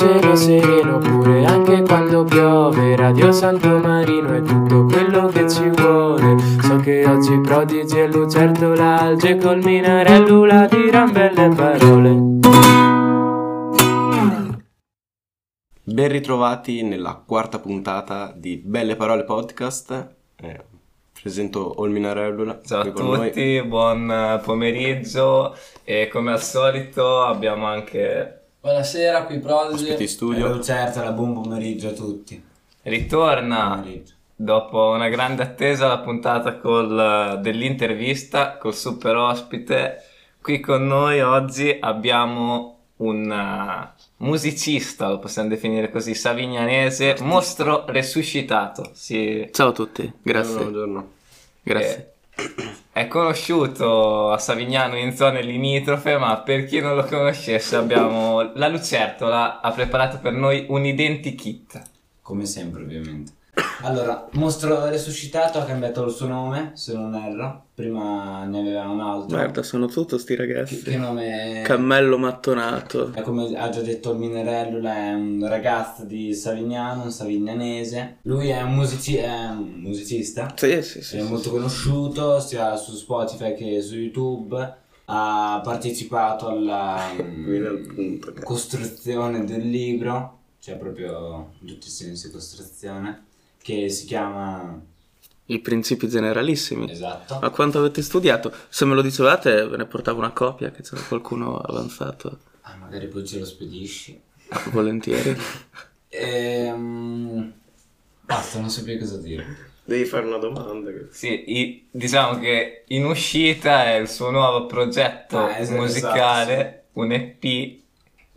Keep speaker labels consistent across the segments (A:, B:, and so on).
A: cielo sereno pure anche quando piove Radio Santo Marino è tutto quello che ci vuole So che oggi prodigi e lucertola alge col minarello la diran belle parole
B: Ben ritrovati nella quarta puntata di Belle Parole Podcast. Eh, presento Olminarellula.
C: Ciao a
B: qui con noi.
C: tutti, buon pomeriggio e come al solito abbiamo anche
D: Buonasera, qui Prodigy.
B: Ospiti studio.
E: Eh, certo, la buon pomeriggio a tutti.
C: ritorna
E: Pomeriggio.
C: dopo una grande attesa la puntata col, dell'intervista col super ospite. Qui con noi oggi abbiamo un eh, musicista, lo possiamo definire così, savignanese, mostro resuscitato. Si,
F: Ciao a tutti, grazie.
B: Buongiorno.
F: grazie.
C: Eh, È conosciuto a Savignano in zone limitrofe, ma per chi non lo conoscesse abbiamo la Lucertola ha preparato per noi un identikit.
E: Come sempre, ovviamente. Allora, mostro resuscitato ha cambiato il suo nome, se non erro. Prima ne aveva un altro.
F: Guarda, sono tutto sti
E: Che, che
F: ragazzi.
E: nome
F: Cammello mattonato.
E: è? Come ha già detto il Minerello, è un ragazzo di Savignano, un savignanese. Lui è un, musici- è un musicista.
F: Sì, sì, sì.
E: è
F: sì,
E: molto
F: sì.
E: conosciuto sia su Spotify che su YouTube. Ha partecipato alla
B: punto. cazzo.
E: costruzione del libro, cioè proprio in tutti i sensi costruzione, che si chiama...
F: I principi generalissimi.
E: Esatto.
F: Ma quanto avete studiato? Se me lo dicevate ve ne portavo una copia, che c'era qualcuno avanzato.
E: Ah, magari poi ce lo spedisci.
F: Volentieri.
E: Ehm... Basta, non so più cosa dire.
B: Devi fare una domanda.
C: Sì, i- diciamo che in uscita è il suo nuovo progetto
E: Ah, esatto,
C: musicale, un EP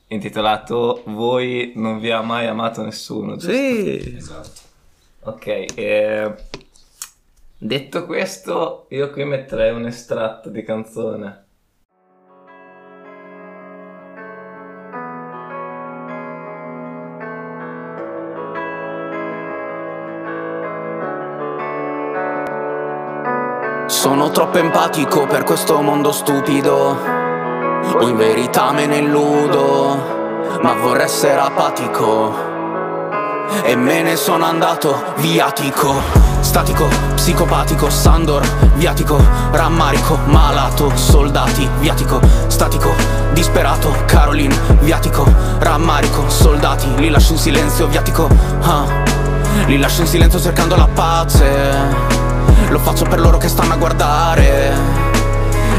C: intitolato Voi non vi ha mai amato nessuno. giusto?
F: Sì.
E: Esatto.
C: Ok, eh, detto questo, io qui metterei un estratto di canzone.
G: Sono troppo empatico per questo mondo stupido. O in verità me ne illudo. Ma vorrei essere apatico. E me ne sono andato viatico. Statico, psicopatico, Sandor, viatico, rammarico, malato, soldati, viatico, statico, disperato, Caroline, viatico, rammarico, soldati, li lascio in silenzio, viatico, ah, li lascio in silenzio cercando la pace. Lo faccio per loro che stanno a guardare.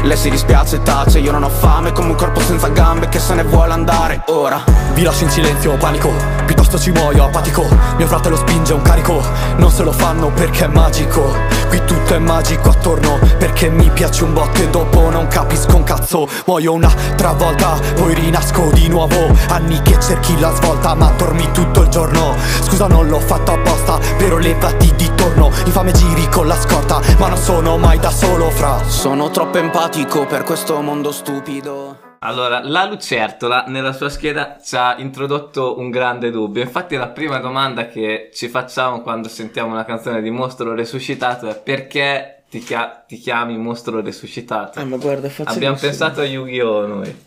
G: Lei si dispiace e tace Io non ho fame come un corpo senza gambe Che se ne vuole andare. Ora
H: Vi lascio in silenzio, panico Piuttosto ci muoio apatico. Mio fratello spinge un carico. Non se lo fanno perché è magico. Qui tutto è magico attorno Perché mi piace un botto e dopo non capisco un cazzo. Muoio un'altra volta Poi rinasco di nuovo. Anni che cerchi la svolta Ma dormi tutto il giorno. Scusa non l'ho fatto apposta Però levati di torno. Infame giri con la scorta Ma non sono mai da solo fra.
G: Sono troppo empatico per questo mondo stupido
C: Allora, la Lucertola nella sua scheda ci ha introdotto un grande dubbio. Infatti, la prima domanda che ci facciamo quando sentiamo una canzone di Mostro Resuscitato è perché ti, chia- ti chiami Mostro Resuscitato?
F: Eh, ma guarda, è facilissimo.
C: Abbiamo pensato a Yu-Gi-Oh! noi.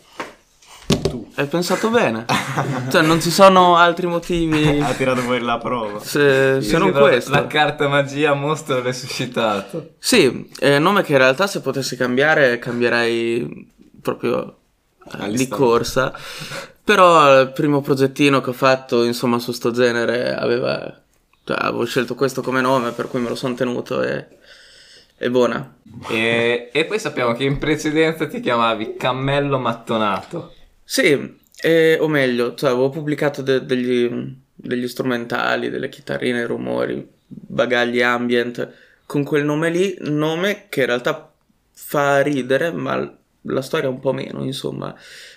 F: Hai pensato bene. cioè, non ci sono altri motivi
B: Ha tirato fuori la prova.
F: se, se non questo.
C: La carta magia Mostro Resuscitato.
F: Sì, è un nome che in realtà se potessi cambiare cambierei proprio eh, di corsa. Però il primo progettino che ho fatto, insomma, su sto genere aveva... Cioè, avevo scelto questo come nome, per cui me lo sono tenuto e... È buona.
C: E, e poi sappiamo che in precedenza ti chiamavi Cammello Mattonato.
F: Sì, eh, o meglio, cioè, avevo pubblicato de- degli, degli strumentali, delle chitarrine, rumori, bagagli ambient con quel nome lì, nome che in realtà fa ridere, ma la storia un po' meno, insomma.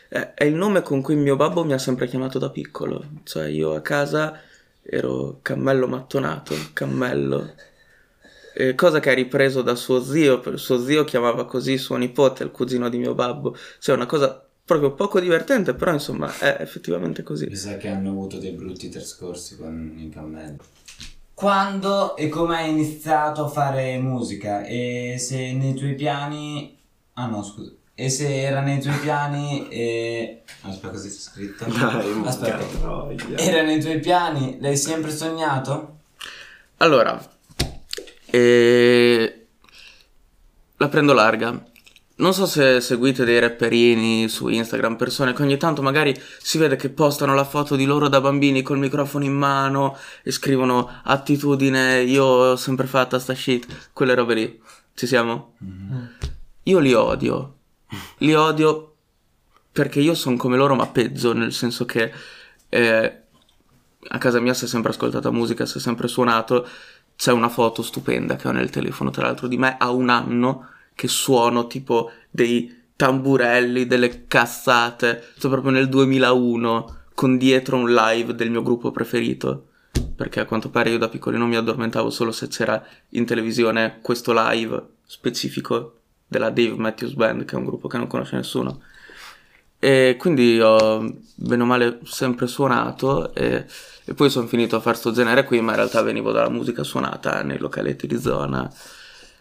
F: È il nome con cui mio babbo mi ha sempre chiamato da piccolo, cioè io a casa ero cammello mattonato, cammello. Eh, cosa che ha ripreso da suo zio, suo zio chiamava così suo nipote, il cugino di mio babbo, cioè una cosa proprio poco divertente, però insomma è effettivamente così.
E: Mi sa che hanno avuto dei brutti trascorsi con i cammelli. Quando e come hai iniziato a fare musica? E se nei tuoi piani... Ah no, scusa. E se era nei tuoi piani e... Aspetta, così c'è scritto.
B: Dai,
E: Aspetta.
B: troia.
E: Era nei tuoi piani? L'hai sempre sognato?
F: Allora, eh, la prendo larga. Non so se seguite dei rapperini su Instagram, persone che ogni tanto magari si vede che postano la foto di loro da bambini col microfono in mano e scrivono attitudine, io ho sempre fatta sta shit, quelle robe lì. Ci siamo? Io li odio. Li odio perché io sono come loro ma peggio, nel senso che eh, a casa mia si è sempre ascoltata musica, si è sempre suonato. C'è una foto stupenda che ho nel telefono, tra l'altro, di me a un anno che suono tipo dei tamburelli, delle cazzate. Sto proprio nel 2001 con dietro un live del mio gruppo preferito. Perché a quanto pare io da piccolino mi addormentavo solo se c'era in televisione questo live specifico della Dave Matthews Band, che è un gruppo che non conosce nessuno. E quindi ho bene o male sempre suonato e, e poi sono finito a fare sto genere qui, ma in realtà venivo dalla musica suonata nei localetti di zona,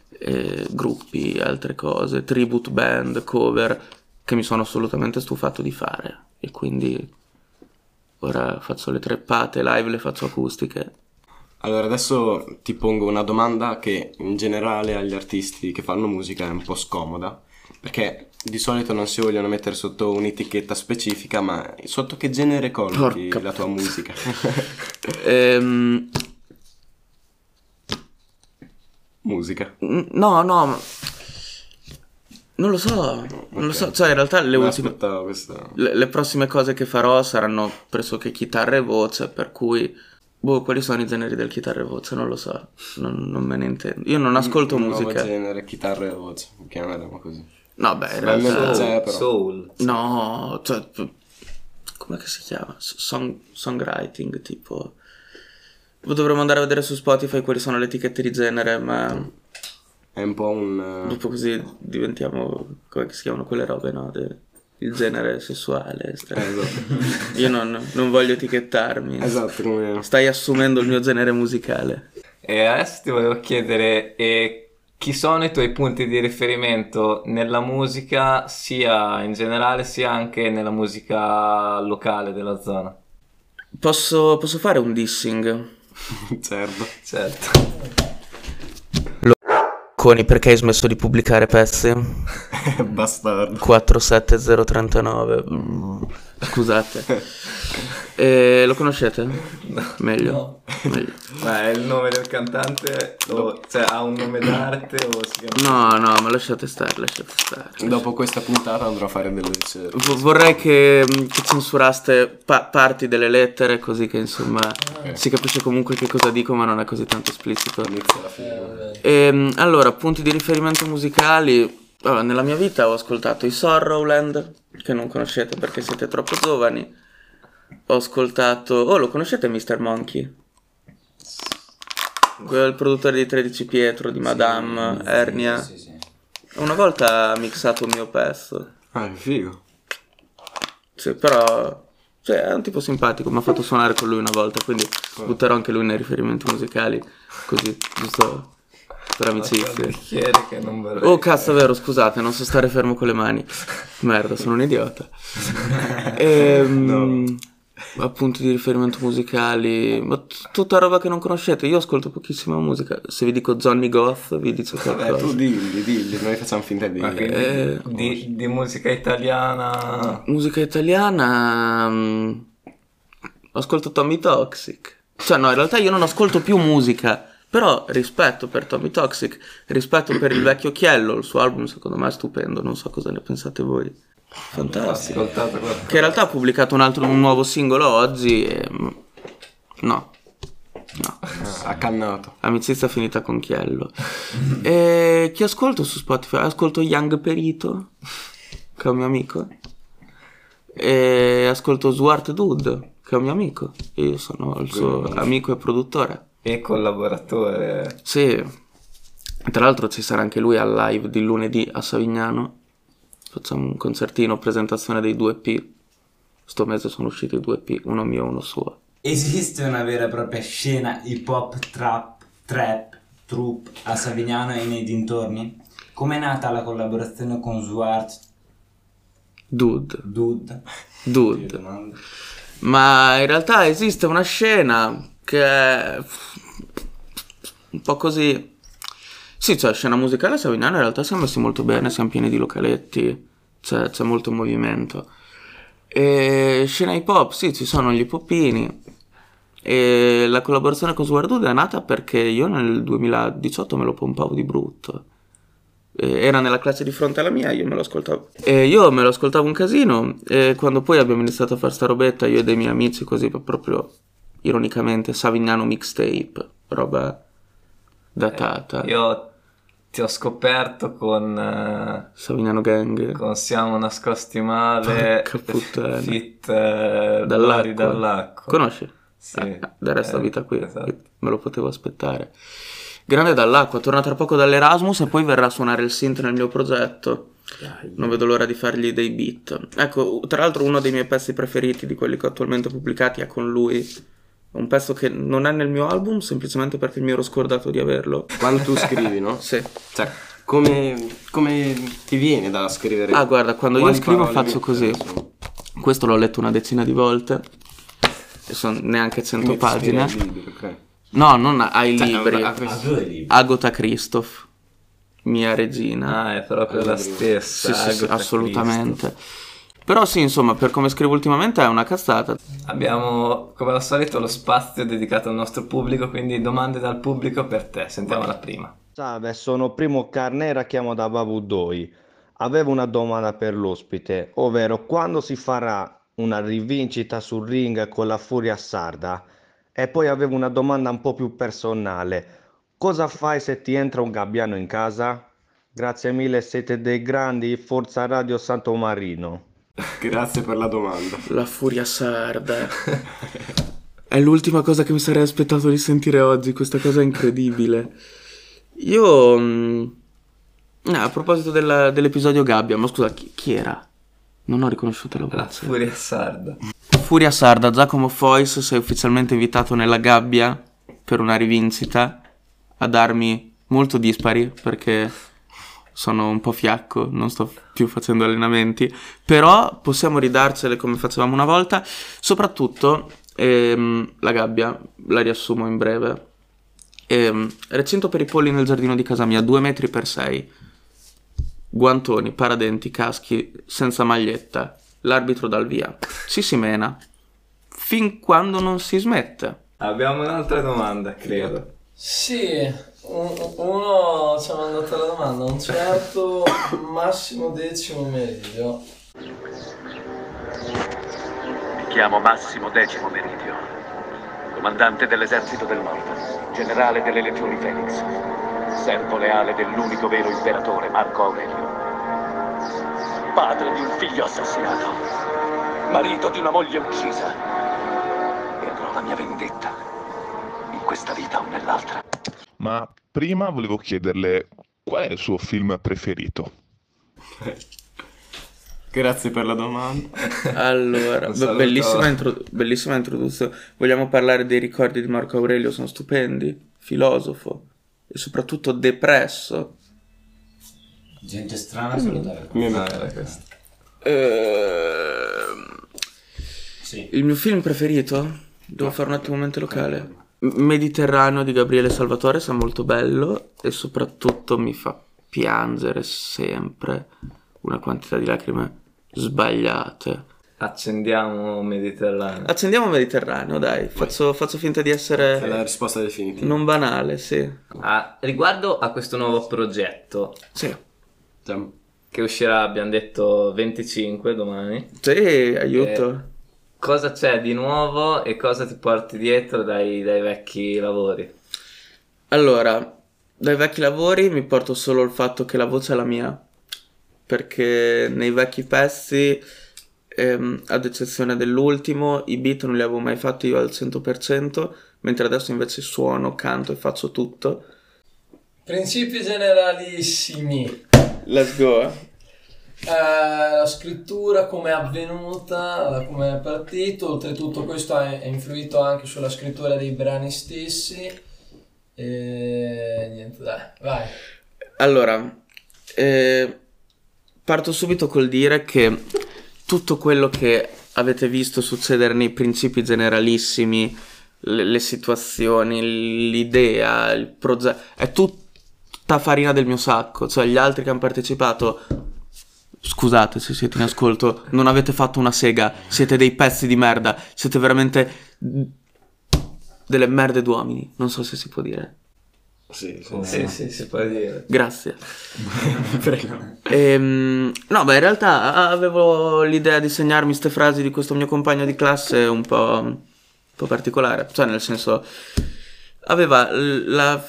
F: e gruppi, altre cose, tribute band, cover, che mi sono assolutamente stufato di fare. E quindi ora faccio le treppate live, le faccio acustiche.
B: Allora, adesso ti pongo una domanda che in generale agli artisti che fanno musica è un po' scomoda, perché di solito non si vogliono mettere sotto un'etichetta specifica, ma sotto che genere collochi
F: Porca
B: la tua musica?
F: Ehm,
B: musica.
F: no, no, non lo so, non lo so, cioè in realtà le ultime... Le, le prossime cose che farò saranno pressoché chitarra e voce, per cui... Boh, quali sono i generi del chitarra e voce? Non lo so, non, non me ne intendo. Io non ascolto
B: Un nuovo
F: musica.
B: genere, chitarra e voce, chiameremo così.
F: No, beh, in realtà...
B: c'è, però.
C: Soul.
F: No, cioè... Com'è che si chiama? Song, songwriting, tipo... Dovremmo andare a vedere su Spotify quali sono le etichette di genere, ma
B: È un po' un...
F: dopo così diventiamo... Come si chiamano quelle robe, no? De- il genere sessuale.
B: eh, esatto.
F: Io non, non voglio etichettarmi.
B: esatto, come...
F: Stai assumendo il mio genere musicale.
C: E adesso ti volevo chiedere eh, chi sono i tuoi punti di riferimento nella musica, sia in generale, sia anche nella musica locale della zona?
F: Posso, posso fare un dissing?
B: certo.
C: Certo.
F: Coni, perché hai smesso di pubblicare pezzi?
B: Bastardo.
F: 47039. Mm, Scusate. Eh, lo conoscete? Meglio. Meglio.
C: Ma è il nome del cantante? O, cioè ha un nome d'arte o si chiama...
F: No, no, ma lasciate stare, lasciate stare.
B: Dopo questa puntata andrò a fare delle ricerche.
F: V- vorrei che, mm, che censuraste pa- parti delle lettere così che insomma si capisce comunque che cosa dico ma non è così tanto esplicito.
B: Inizia la fine.
F: Ehm, allora, punti di riferimento musicali. Allora, nella mia vita ho ascoltato i Sorrowland, che non conoscete perché siete troppo giovani. Ho ascoltato... Oh, lo conoscete Mr. Monkey? Quel produttore di 13 Pietro, di Madame, Ernia.
E: Sì, sì.
F: Una volta ha mixato un mio pezzo.
B: Ah, che figo.
F: Sì, però... Cioè, è un tipo simpatico, mi ha fatto suonare con lui una volta, quindi butterò anche lui nei riferimenti musicali, così, giusto per
C: vorrei...
F: Oh cazzo, è vero, scusate, non so stare fermo con le mani. Merda, sono un idiota. Ehm, Appunti di riferimento musicali, ma t- tutta roba che non conoscete. Io ascolto pochissima musica. Se vi dico Johnny Goth, vi dice
B: Vabbè, tu
F: qualcosa.
B: dilli, dilli, noi facciamo finta di...
C: Ma quindi
F: Eh,
C: di, di musica italiana...
F: Musica italiana. mm, ascolto Tommy Toxic. Cioè, no, in realtà io non ascolto più musica. Però rispetto per Tommy Toxic, rispetto per il vecchio Chiello, il suo album secondo me è stupendo, non so cosa ne pensate voi. Fantastico. Che in realtà ha pubblicato un altro un nuovo singolo oggi e... mm, No. No.
B: Accannato.
F: Amicizia finita con Chiello. e chi ascolto su Spotify? Ascolto Young Perito, che è un mio amico. E ascolto Swart Dude, che è un mio amico. Io sono il suo amico e produttore.
C: E collaboratore.
F: Sì. Tra l'altro ci sarà anche lui al live di lunedì a Savignano. Facciamo un concertino, presentazione dei due EP. Sto mese sono usciti due EP, uno mio e uno suo.
E: Esiste una vera e propria scena hip hop, trap, trap, troop a Savignano e nei dintorni? Com'è nata la collaborazione con Swart
F: Dude,
E: Dude.
F: dude. Ma in realtà esiste una scena che è un po' così. Sì, cioè, scena musicale a Savignano in realtà siamo messi molto bene, siamo pieni di localetti, c'è, c'è molto movimento. E scena hip hop, sì, ci sono gli hip hopini. E la collaborazione con Sguardude è nata perché io nel 2018 me lo pompavo di brutto. Eh, era nella classe di fronte alla mia, io me lo ascoltavo. E io me lo ascoltavo un casino. E quando poi abbiamo iniziato a fare sta robetta, io e dei miei amici, così proprio ironicamente, Savignano mixtape, roba datata.
C: Io ti ho scoperto con, eh,
F: Savignano Gang.
C: con Siamo nascosti male,
F: Porca
C: fit eh,
F: Dall'acqua.
C: Dall'acqua.
F: Conosci?
C: Sì.
F: Eh, del resto
C: Eh,
F: vita qui,
C: esatto.
F: me lo potevo aspettare. Grande dall'acqua, torna tra poco dall'Erasmus e poi verrà a suonare il synth nel mio progetto. Non vedo l'ora di fargli dei beat. Ecco, tra l'altro uno dei miei pezzi preferiti di quelli che ho attualmente pubblicati è con lui. Un pezzo che non è nel mio album semplicemente perché mi ero scordato di averlo.
B: Quando tu scrivi, no?
F: Sì.
B: Cioè, come, come ti viene da scrivere?
F: Ah, guarda, quando io scrivo faccio così. Questo l'ho letto una decina di volte. E sono neanche 100
B: Quindi ti ispiri
F: pagine.
B: ai libri, ok.
F: No, non ai
B: Cioè,
F: libri.
B: Ah, questo-
E: libri.
F: Agota Christoph, mia regina.
C: Ah, è proprio la stessa.
F: sì, sì, sì, assolutamente. Però sì, insomma, per come scrivo ultimamente è una cazzata.
C: Abbiamo come al solito lo spazio dedicato al nostro pubblico, quindi domande dal pubblico per te. Sentiamo la prima.
D: Salve, sono Primo Carnera, chiamo da Babudoi. Avevo una domanda per l'ospite, ovvero quando si farà una rivincita sul ring con la Furia Sarda? E poi avevo una domanda un po' più personale. Cosa fai se ti entra un gabbiano in casa? Grazie mille, siete dei grandi, Forza Radio Santo Marino.
B: Grazie per la domanda.
F: La furia sarda. È l'ultima cosa che mi sarei aspettato di sentire oggi, questa cosa incredibile. Io... mm, ah, a proposito della- dell'episodio Gabbia, ma scusa, chi, chi era? Non ho riconosciuto la
C: La
F: voce.
C: furia sarda.
F: Furia Sarda, Giacomo Fois, sei ufficialmente invitato nella gabbia per una rivincita a darmi molto dispari perché sono un po' fiacco, non sto più facendo allenamenti, però possiamo ridarcele come facevamo una volta, soprattutto ehm, la gabbia, la riassumo in breve. Ehm, recinto per i polli nel giardino di casa mia, 2 metri per 6, guantoni, paradenti, caschi, senza maglietta, l'arbitro dal via. Si si mena. Fin quando non si smette.
C: Abbiamo un'altra domanda, credo.
A: Sì, uno ci ha mandato la domanda, un certo Massimo Decimo Meridio.
I: Mi chiamo Massimo Decimo Meridio, comandante dell'esercito del nord, generale delle legioni Felix, servo leale dell'unico vero imperatore Marco Aurelio, padre di un figlio assassinato, marito di una moglie uccisa, e avrò la mia vendetta, in questa vita o nell'altra.
J: Ma prima volevo chiederle qual è il suo film preferito?
B: Grazie per la domanda.
F: Allora,
C: Un
F: bellissima, intro- bellissima introduzione. Vogliamo parlare dei ricordi di Marco Aurelio? Sono stupendi. Filosofo e soprattutto depresso.
E: Gente strana salutare.
B: Mi-
C: Ah, era questo.
F: Ehm,
E: Sì.
F: Il mio film preferito? Devo fare un attimo mente locale. Mediterraneo di Gabriele Salvatore è molto bello e soprattutto mi fa piangere sempre una quantità di lacrime sbagliate.
C: Accendiamo Mediterraneo.
F: Accendiamo Mediterraneo, dai, faccio, faccio finta di
B: È la
F: essere
B: risposta definitiva.
F: non banale, sì.
C: Ah, riguardo a questo nuovo progetto
F: Sì,
C: che uscirà, abbiamo detto 25 domani,
F: sì aiuto.
C: Cosa c'è di nuovo e cosa ti porti dietro dai, dai vecchi lavori?
F: Allora, dai vecchi lavori mi porto solo il fatto che la voce è la mia, perché nei vecchi pezzi, ehm, ad eccezione dell'ultimo, i beat non li avevo mai fatti io al 100%, mentre adesso invece suono, canto e faccio tutto.
A: Principi generalissimi.
F: Let's go. Eh.
A: La scrittura come è avvenuta, come è partito, oltretutto questo ha ha influito anche sulla scrittura dei brani stessi. E niente, dai, vai.
F: Allora, eh, parto subito col dire che tutto quello che avete visto succedere nei principi generalissimi, le, le situazioni, l'idea, il progetto, è tutta farina del mio sacco, cioè gli altri che hanno partecipato Scusate se siete in ascolto, non avete fatto una sega, siete dei pezzi di merda, siete veramente delle merde d'uomini, non so se si può dire.
B: Sì, sì,
C: Sì, sì, si può dire.
F: Grazie. Prego. Ehm, no, beh, in realtà avevo l'idea di segnarmi queste frasi di questo mio compagno di classe un po', un po' particolare, cioè nel senso aveva l- la-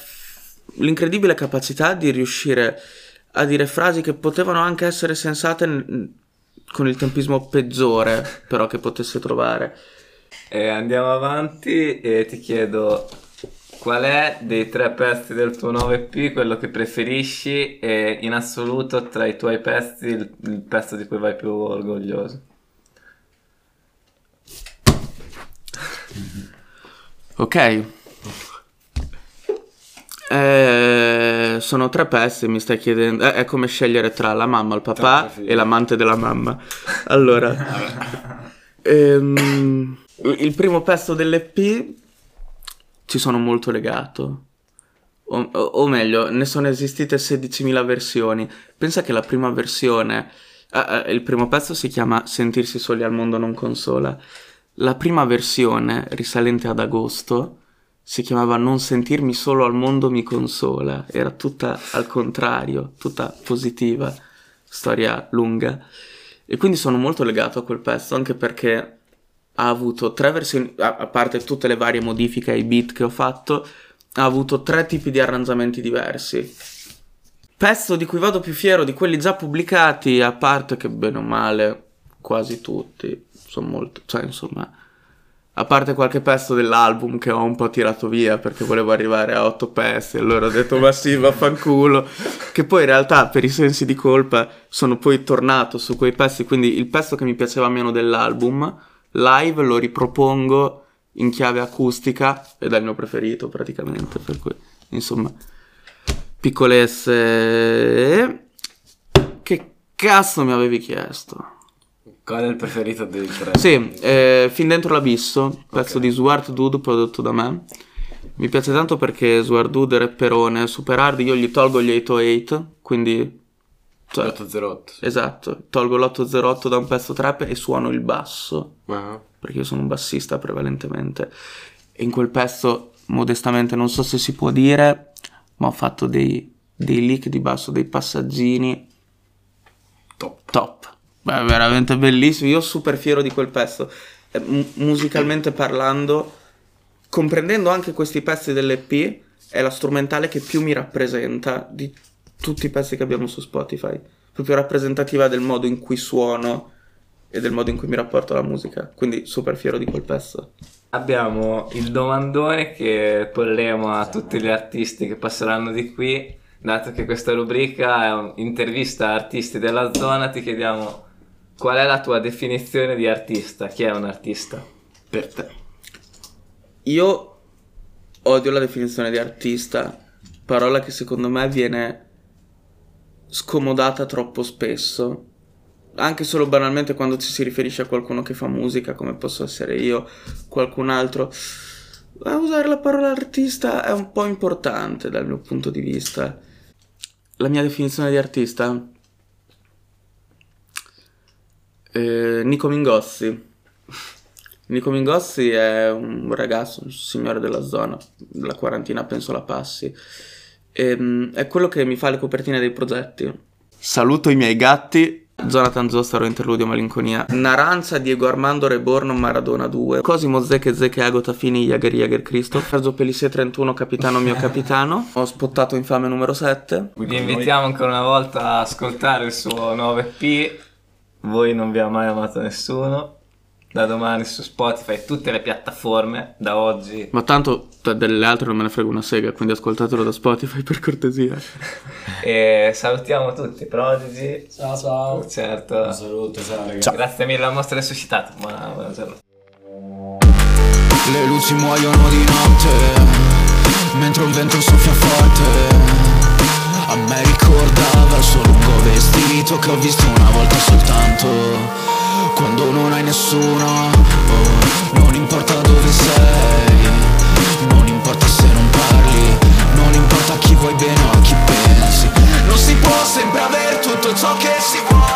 F: l'incredibile capacità di riuscire a dire frasi che potevano anche essere sensate n- con il tempismo peggiore, però che potesse trovare.
C: E andiamo avanti e ti chiedo qual è dei tre pezzi del tuo 9P quello che preferisci e in assoluto tra i tuoi pezzi il, il pezzo di cui vai più orgoglioso.
F: Ok. Eh, sono tre pezzi, mi stai chiedendo. eh, è come scegliere tra la mamma, il papà e l'amante della mamma. Allora, ehm, il primo pezzo dell'EP ci sono molto legato. O, o- meglio, ne sono esistite 16.000 versioni. Pensa che la prima versione, ah, ah, il primo pezzo si chiama Sentirsi soli al mondo non consola. La prima versione, risalente ad agosto, si chiamava Non sentirmi solo al mondo mi consola. Era tutta al contrario, tutta positiva, storia lunga. E quindi sono molto legato a quel pezzo, anche perché ha avuto tre versioni, a parte tutte le varie modifiche ai beat che ho fatto, ha avuto tre tipi di arrangiamenti diversi. Pezzo di cui vado più fiero di quelli già pubblicati, a parte che bene o male quasi tutti sono molto, cioè insomma, a parte qualche pezzo dell'album che ho un po' tirato via perché volevo arrivare a otto pezzi, allora ho detto ma sì, vaffanculo, che poi in realtà per i sensi di colpa sono poi tornato su quei pezzi, quindi il pezzo che mi piaceva meno dell'album, live lo ripropongo in chiave acustica ed è il mio preferito praticamente, per cui insomma, piccolesse... Che cazzo mi avevi chiesto?
B: Qual è il preferito dei tre?
F: Sì, eh, Fin dentro l'abisso, pezzo di Swart Dude prodotto da me. Mi piace tanto perché Swart Dude è rapperone, super hard, io gli tolgo gli 808, quindi... Cioè,
B: L'808.
F: esatto, tolgo l'808 da un pezzo trap e suono il basso,
B: Ah.
F: perché io sono un bassista prevalentemente. E in quel pezzo, modestamente, non so se si può dire, ma ho fatto dei, dei lick di basso, dei passaggini. Beh, veramente bellissimo. Io super fiero di quel pezzo. Eh, mu- musicalmente parlando, comprendendo anche questi pezzi dell'EP, è la strumentale che più mi rappresenta di tutti i pezzi che abbiamo su Spotify. Proprio rappresentativa del modo in cui suono e del modo in cui mi rapporto alla musica. Quindi super fiero di quel pezzo.
C: Abbiamo il domandone che porremo a tutti gli artisti che passeranno di qui. Dato che questa rubrica è un'intervista a artisti della zona, ti chiediamo qual è la tua definizione di artista? Chi è un artista?
B: Per te.
F: Io odio la definizione di artista, parola che secondo me viene scomodata troppo spesso. Anche solo banalmente quando ci si riferisce a qualcuno che fa musica, come posso essere io, qualcun altro. A usare la parola artista è un po' importante dal mio punto di vista. La mia definizione di artista? Eh, Nico Mingozzi. Nico Mingozzi è un ragazzo, un signore della zona, la quarantina penso la passi. Ehm, è quello che mi fa le copertine dei progetti. Saluto i miei gatti. Jonathan Zostaro, Interludio Malinconia. Naranza, Diego Armando, Reborn, Maradona 2. Cosimo Zecche, Zecche, Agota Fini, Jager, Jager, Cristo. Sergio Pellissier 31, Capitano mio capitano. Ho spottato infame numero 7.
C: Vi invitiamo ancora una volta a ascoltare il suo 9P. Voi non vi ha mai amato nessuno. Da domani su Spotify tutte le piattaforme. Da oggi
F: Ma tanto delle altre non me ne frega una sega, quindi ascoltatelo da Spotify per cortesia.
C: E salutiamo tutti, Prodigy.
E: Ciao ciao.
C: Certo.
E: Un saluto, ciao ragazzi.
C: Grazie mille al mostro resuscitato. Buona, buona giornata.
G: Le luci muoiono di notte Mentre il vento soffia forte A me ricordava il suo lungo vestito Che ho visto una volta soltanto quando non hai nessuno. Oh, non importa dove sei, non importa se non parli, non importa chi vuoi bene o a chi pensi. Non si può sempre aver tutto ciò che si vuole,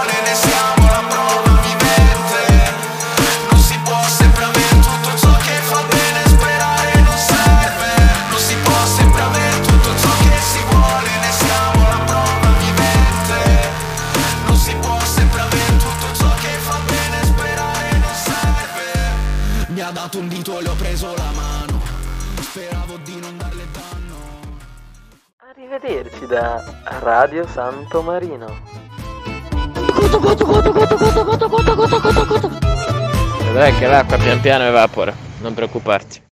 K: Radio Santo Marino.
A: Vedrai che l'acqua pian piano evapora, non preoccuparti.